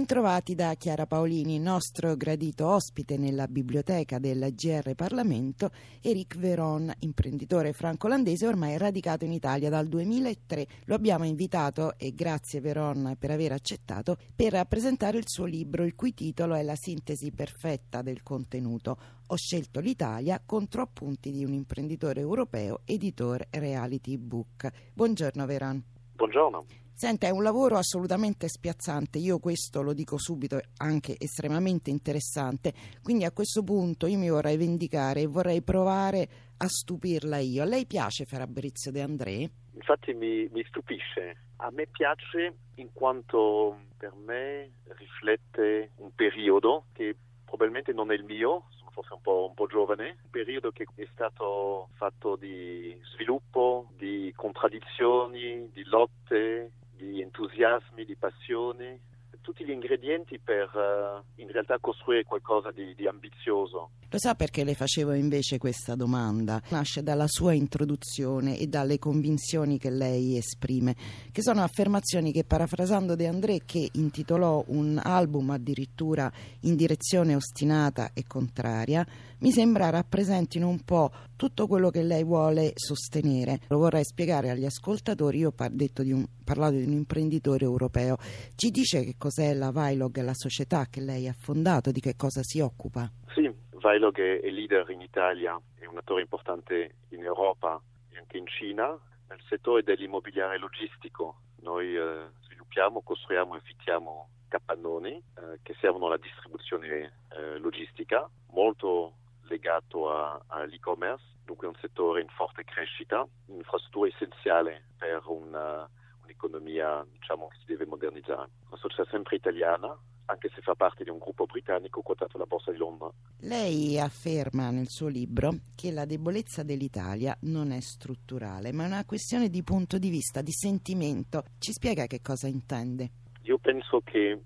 Bentrovati da Chiara Paolini, nostro gradito ospite nella biblioteca del GR Parlamento, Eric Veron, imprenditore franco-olandese ormai radicato in Italia dal 2003. Lo abbiamo invitato, e grazie Veron per aver accettato, per presentare il suo libro, il cui titolo è La sintesi perfetta del contenuto. Ho scelto l'Italia contro appunti di un imprenditore europeo, editore reality book. Buongiorno Veron. Buongiorno. Senta, è un lavoro assolutamente spiazzante, io questo lo dico subito, anche estremamente interessante, quindi a questo punto io mi vorrei vendicare e vorrei provare a stupirla io. A lei piace Fabrizio De André? Infatti mi, mi stupisce, a me piace in quanto per me riflette un periodo che probabilmente non è il mio, sono forse un po', un po', giovane, un periodo che è stato fatto di sviluppo, di contraddizioni, di lotte, di entusiasmi, di passioni, tutti gli ingredienti per uh, in realtà costruire qualcosa di, di, ambizioso. Lo sa perché le facevo invece questa domanda? Nasce dalla sua introduzione e dalle convinzioni che lei esprime, che sono affermazioni che parafrasando De André che intitolò un album addirittura in direzione ostinata e contraria, mi sembra rappresentino un po' tutto quello che lei vuole sostenere. Lo vorrei spiegare agli ascoltatori, io ho un, parlato di un imprenditore europeo. Ci dice che cos'è la Vailog, la società che lei ha fondato, di che cosa si occupa? Sì, Vailog è, leader in Italia, è un attore importante in Europa e anche in Cina nel settore dell'immobiliare logistico. Noi eh, sviluppiamo, costruiamo e affittiamo capannoni eh, che servono alla distribuzione eh, logistica, molto legato all'e-commerce, dunque un settore in forte crescita, un'infrastruttura essenziale per una, un'economia diciamo, che si deve modernizzare. Società sempre italiana, anche se fa parte di un gruppo britannico quotato alla Borsa di Londra. Lei afferma nel suo libro che la debolezza dell'Italia non è strutturale, ma è una questione di punto di vista, di sentimento. Ci spiega che cosa intende? Io penso che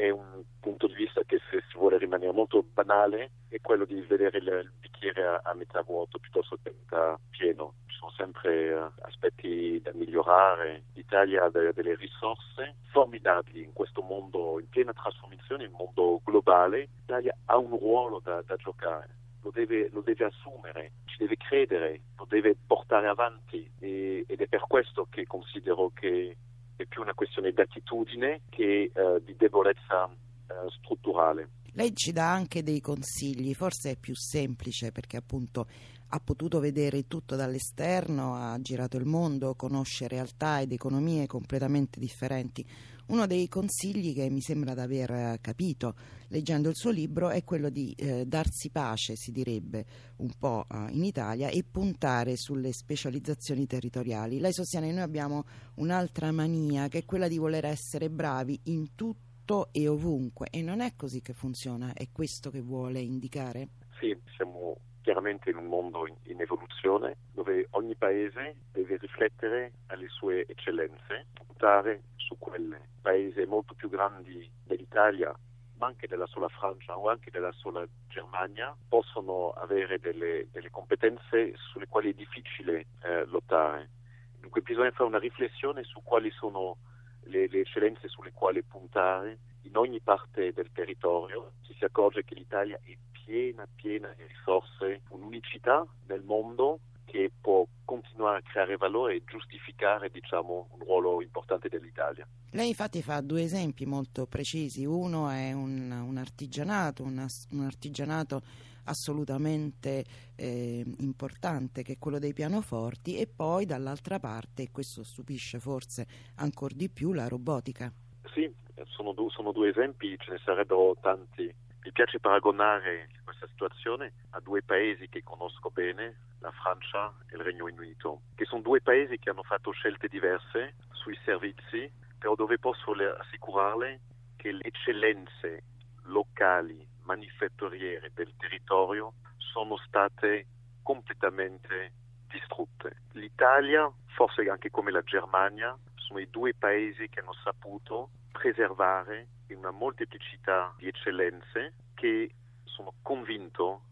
è un punto di vista che se si vuole rimanere molto banale è quello di vedere il bicchiere a, a metà vuoto piuttosto che a metà pieno. Ci sono sempre uh, aspetti da migliorare. L'Italia ha de- delle risorse formidabili in questo mondo in piena trasformazione, in un mondo globale. L'Italia ha un ruolo da, da giocare. Lo deve, lo deve, assumere, ci deve credere, lo deve portare avanti e, ed è per questo che considero che è più una questione di attitudine che uh, di debolezza uh, strutturale. Lei ci dà anche dei consigli, forse è più semplice perché appunto ha potuto vedere tutto dall'esterno, ha girato il mondo, conosce realtà ed economie completamente differenti. Uno dei consigli che mi sembra di aver capito leggendo il suo libro è quello di eh, darsi pace, si direbbe un po' eh, in Italia, e puntare sulle specializzazioni territoriali. Lei sostiene che noi abbiamo un'altra mania che è quella di voler essere bravi in tutto e ovunque e non è così che funziona, è questo che vuole indicare? Sì, siamo chiaramente in un mondo in, in, evoluzione dove ogni paese deve riflettere alle sue eccellenze, puntare su quelle. Paesi molto più grandi dell'Italia, ma anche della sola Francia o anche della sola Germania, possono avere delle, delle competenze sulle quali è difficile eh, lottare. Dunque bisogna fare una riflessione su quali sono le, le eccellenze sulle quali puntare in ogni parte del territorio. Ci si accorge che l'Italia è piena, piena di risorse, un'unicità nel mondo che può continuare a creare valore e giustificare diciamo, un ruolo importante dell'Italia. Lei infatti fa due esempi molto precisi, uno è un, un artigianato, un, un, artigianato assolutamente eh, importante che è quello dei pianoforti e poi dall'altra parte, e questo stupisce forse ancora di più, la robotica. Sì, sono, sono due esempi, ce ne sarebbero tanti mi piace paragonare questa situazione a due paesi che conosco bene, la Francia e il Regno Unito, che sono due paesi che hanno fatto scelte diverse sui servizi, però dove posso assicurarle che le eccellenze locali, manifatturiere del territorio sono state completamente distrutte. L'Italia, forse anche come la Germania, sono i due paesi che hanno saputo preservare una molteplicità di eccellenze che sono convinto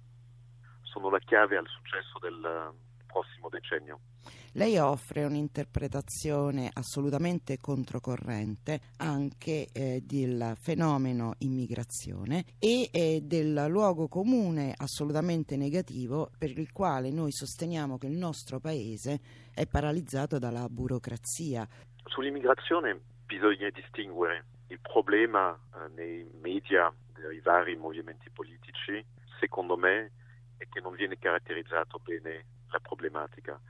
sono la chiave al successo del prossimo decennio. Lei offre un'interpretazione assolutamente controcorrente anche eh, del fenomeno immigrazione e eh, del luogo comune assolutamente negativo per il quale noi sosteniamo che il nostro paese è paralizzato dalla burocrazia. Sull'immigrazione bisogna distinguere il problema eh, nei media dei vari movimenti politici, secondo me, è che non viene caratterizzato bene la problematica.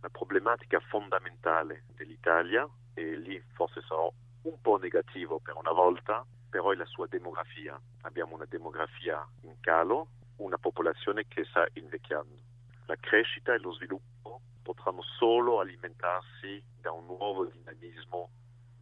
La problematica fondamentale dell'Italia, e lì forse sarò un po' negativo per una volta, però è la sua demografia. Abbiamo una demografia in calo, una popolazione che sta invecchiando. La crescita e lo sviluppo potranno solo alimentarsi da un nuovo dinamismo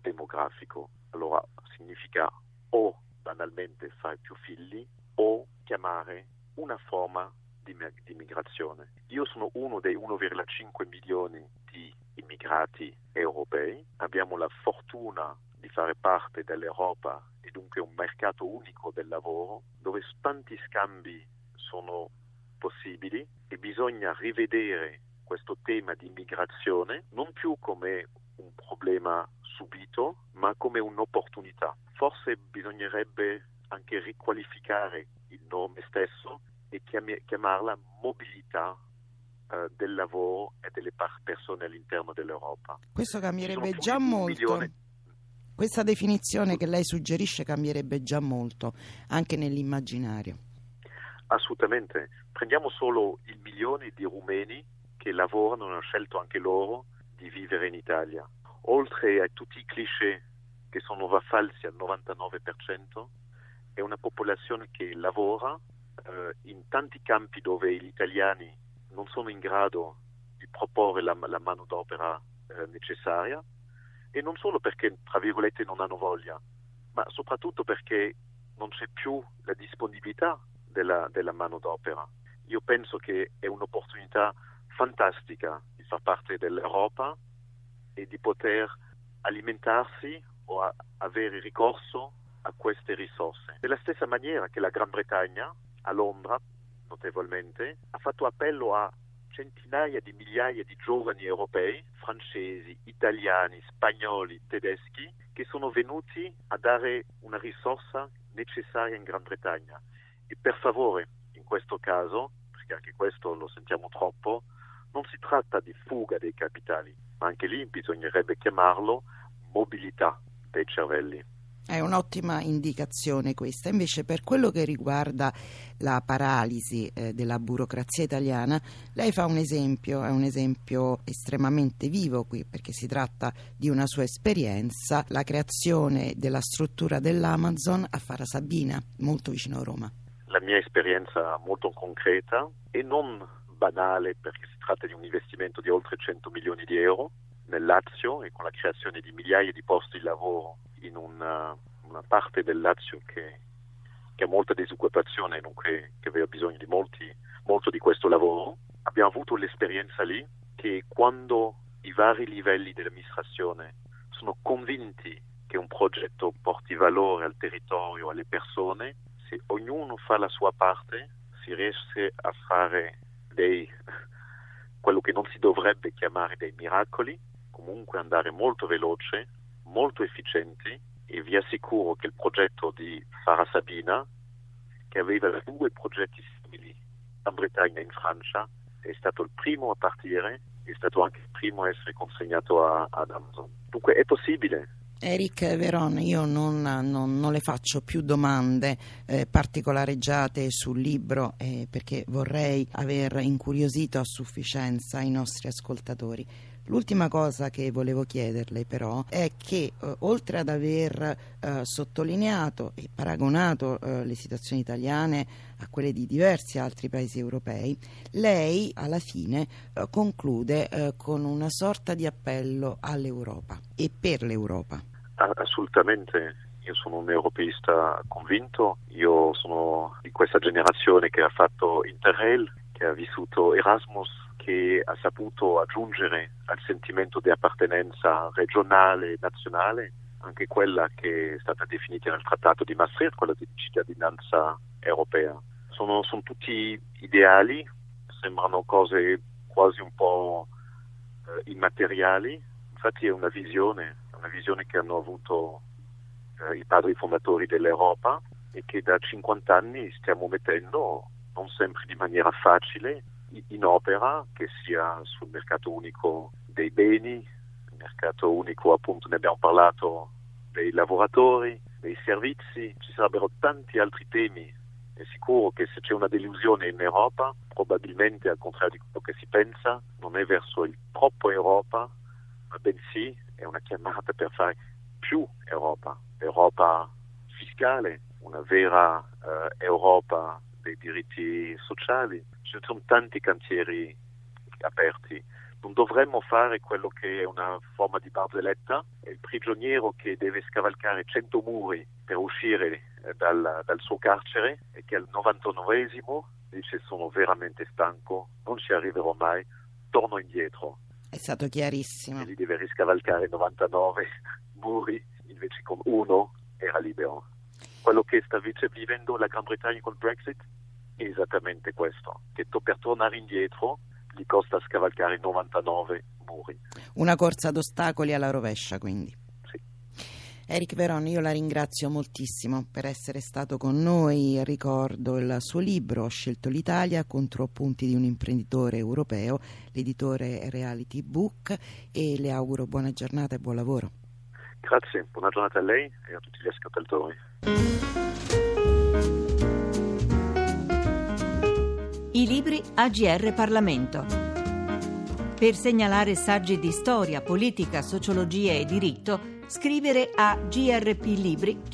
demografico. Allora significa o banalmente fare più figli o chiamare una forma di, di migrazione. Io sono uno dei 1,5 milioni di immigrati europei, abbiamo la fortuna di fare parte dell'Europa e dunque un mercato unico del lavoro dove tanti scambi sono possibili e bisogna rivedere questo tema di immigrazione non più come un problema subito ma come un'opportunità. Forse bisognerebbe anche riqualificare il nome stesso e chiamarla mobilità eh, del lavoro e delle persone all'interno dell'Europa. Questo cambierebbe già molto. Questa definizione che lei suggerisce cambierebbe già molto, anche nell'immaginario. Assolutamente. Prendiamo solo il milione di rumeni che lavorano, hanno scelto anche loro di vivere in Italia. Oltre a tutti i cliché che sono falsi al 99%, è una popolazione che lavora eh, in tanti campi dove gli italiani non sono in grado di proporre la, la manodopera eh, necessaria e non solo perché, tra virgolette, non hanno voglia, ma soprattutto perché non c'è più la disponibilità della, della manodopera. Io penso che è un'opportunità fantastica di far parte dell'Europa e di poter alimentarsi o avere ricorso a queste risorse. Della stessa maniera che la Gran Bretagna a Londra, notevolmente, ha fatto appello a centinaia di migliaia di giovani europei, francesi, italiani, spagnoli, tedeschi, che sono venuti a dare una risorsa necessaria in Gran Bretagna. E per favore, in questo caso, perché anche questo lo sentiamo troppo, non si tratta di fuga dei capitali, ma anche lì bisognerebbe chiamarlo mobilità dei cervelli. È un'ottima indicazione questa. Invece per quello che riguarda la paralisi eh, della burocrazia italiana, lei fa un esempio, è un esempio estremamente vivo qui perché si tratta di una sua esperienza, la creazione della struttura dell'Amazon a Farasabina, molto vicino a Roma. La mia esperienza molto concreta e non banale perché si tratta di un investimento di oltre 100 milioni di euro nel Lazio e con la creazione di migliaia di posti di lavoro in una, una parte del Lazio che, che, ha molta disoccupazione dunque che aveva bisogno di molti, molto di questo lavoro. Abbiamo avuto l'esperienza lì che quando i vari livelli dell'amministrazione sono convinti che un progetto porti valore al territorio, alle persone, se ognuno fa la sua parte si riesce a fare dei, quello che non si dovrebbe chiamare dei miracoli, comunque andare molto veloce molto efficienti e vi assicuro che il progetto di Farah Sabina, che aveva due progetti simili in Bretagna e in Francia, è stato il primo a partire, è stato anche il primo a essere consegnato a, ad Amazon. Dunque è possibile, Eric Veron, io non, non, non, le faccio più domande eh, particolareggiate sul libro eh, perché vorrei aver incuriosito a sufficienza i nostri ascoltatori. L'ultima cosa che volevo chiederle però è che eh, oltre ad aver eh, sottolineato e paragonato eh, le situazioni italiane a quelle di diversi altri paesi europei, lei alla fine eh, conclude eh, con una sorta di appello all'Europa e per l'Europa. Assolutamente, io sono un europeista convinto, io sono di questa generazione che ha fatto Interrail, che ha vissuto Erasmus che ha saputo aggiungere al sentimento di appartenenza regionale e nazionale anche quella che è stata definita nel trattato di Maastricht, quella di cittadinanza europea. Sono, sono tutti ideali, sembrano cose quasi un po' eh, immateriali, infatti è una visione, una visione che hanno avuto eh, i padri fondatori dell'Europa e che da 50 anni stiamo mettendo, non sempre di maniera facile, in opera, che sia sul mercato unico dei beni, mercato unico appunto ne abbiamo parlato dei lavoratori, dei servizi, ci sarebbero tanti altri temi. È sicuro che se c'è una delusione in Europa, probabilmente al contrario di quello che si pensa, non è verso il troppo Europa, ma bensì è una chiamata per fare più Europa, Europa fiscale, una vera eh, Europa dei diritti sociali. Ci sono tanti cantieri aperti. Non dovremmo fare quello che è una forma di barzelletta, il prigioniero che deve scavalcare 100 muri per uscire eh, dal, dal suo carcere e che al 99esimo dice sono veramente stanco, non ci arriverò mai, torno indietro. È stato chiarissimo. E li deve riscavalcare 99 muri, invece con uno era libero quello che sta vivendo la Gran Bretagna col Brexit è esattamente questo, che per tornare indietro gli costa scavalcare 99 muri. Una corsa ad ostacoli alla rovescia, quindi. Eric Veron, io la ringrazio moltissimo per essere stato con noi. Ricordo il suo libro Ho scelto l'Italia contro appunti di un imprenditore europeo, l'editore Reality Book e le auguro buona giornata e buon lavoro. Grazie, buona giornata a lei e a tutti gli ascoltatori. I libri AGR Parlamento. Per segnalare saggi di storia, politica, sociologia e diritto, scrivere a grplibri.it.